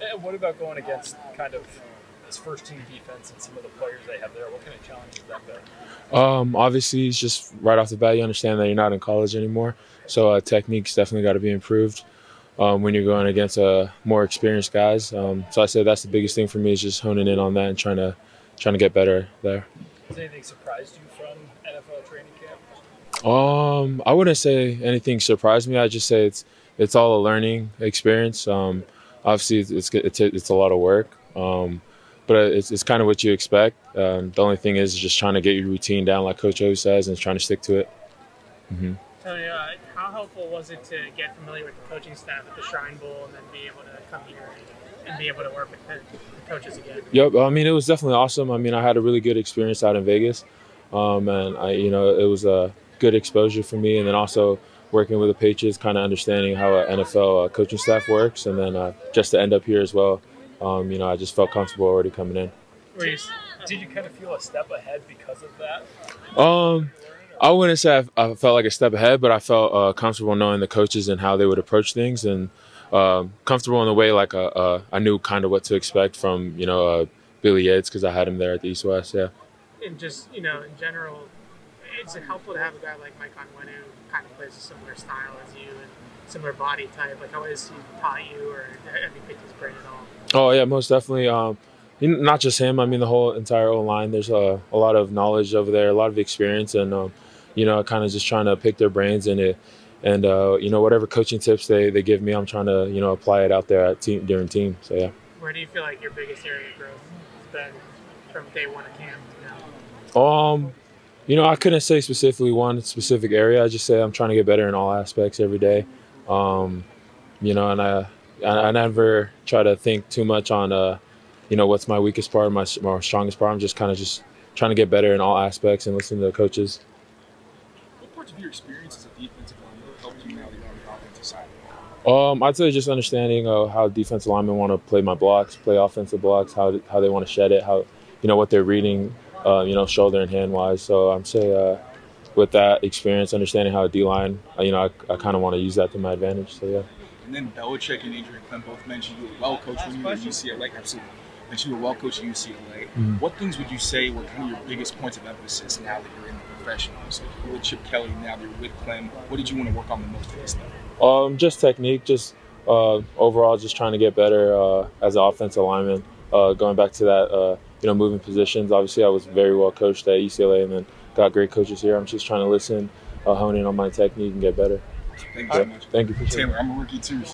And what about going against kind of this first team defense and some of the players they have there? What kind of challenges that been? Um, obviously, it's just right off the bat, you understand that you're not in college anymore. So uh, technique's definitely got to be improved um, when you're going against uh, more experienced guys. Um, so I say that's the biggest thing for me is just honing in on that and trying to trying to get better there. Has anything surprised you from NFL training camp? Um, I wouldn't say anything surprised me. I just say it's it's all a learning experience. Um, obviously, it's it's it's a lot of work, um, but it's it's kind of what you expect. Um, the only thing is just trying to get your routine down, like Coach O says, and trying to stick to it. Mm-hmm. Tony, uh, how helpful was it to get familiar with the coaching staff at the Shrine Bowl and then be able to come here and, be able to work with the, the, coaches again? Yep, I mean it was definitely awesome. I mean I had a really good experience out in Vegas, um, and I you know it was a good exposure for me, and then also working with the Patriots, kind of understanding how an NFL uh, coaching staff works, and then uh, just to end up here as well, um, you know, I just felt comfortable already coming in. Did you kind of feel a step ahead because of that? Um, I wouldn't say I, I, felt like a step ahead, but I felt uh, comfortable knowing the coaches and how they would approach things, and um, comfortable in the way like uh, uh, I knew kind of what to expect from you know uh, Billy Yates because I had him there at the East West. Yeah. And just you know, in general, it's helpful to have a guy like Mike Onwenu who kind of plays a similar style as you and similar body type. Like, how has he taught you, or have you picked his brain at all? Oh yeah, most definitely. Um, not just him. I mean, the whole entire O line. There's a, a lot of knowledge over there, a lot of experience, and um, you know, kind of just trying to pick their brains and it, and uh, you know, whatever coaching tips they, they give me, I'm trying to you know apply it out there at team during team. So yeah. Where do you feel like your biggest area of growth has been from day one of camp now? Um, you know, I couldn't say specifically one specific area. I just say I'm trying to get better in all aspects every day. Um, you know, and I, I never try to think too much on uh, you know, what's my weakest part, my, my strongest part. I'm just kind of just trying to get better in all aspects and listen to the coaches What parts of your experience as a defensive lineman helped you now that you're on the offensive side? Um, I'd say just understanding uh, how defensive linemen want to play my blocks, play offensive blocks, how how they want to shed it, how you know what they're reading, uh, you know, shoulder and hand wise. So I'm say uh, with that experience, understanding how a D line, uh, you know, I, I kind of want to use that to my advantage. So yeah. And then Belichick and Adrian Klemm both mentioned you were well coached when you were at UCLA. Absolutely. Mentioned you were well coached at UCLA. Mm-hmm. What things would you say were kind of your biggest points of emphasis now that you're in the professionals? You're with Chip Kelly now, that you're with Klemm. What did you want to work on the most this time? Um, just technique, just uh, overall, just trying to get better uh, as an offensive lineman. Uh, going back to that, uh, you know, moving positions. Obviously, I was very well coached at UCLA, and then got great coaches here. I'm just trying to listen, uh, hone in on my technique, and get better. Thank you so much. Thank you for Taylor, I'm a rookie too.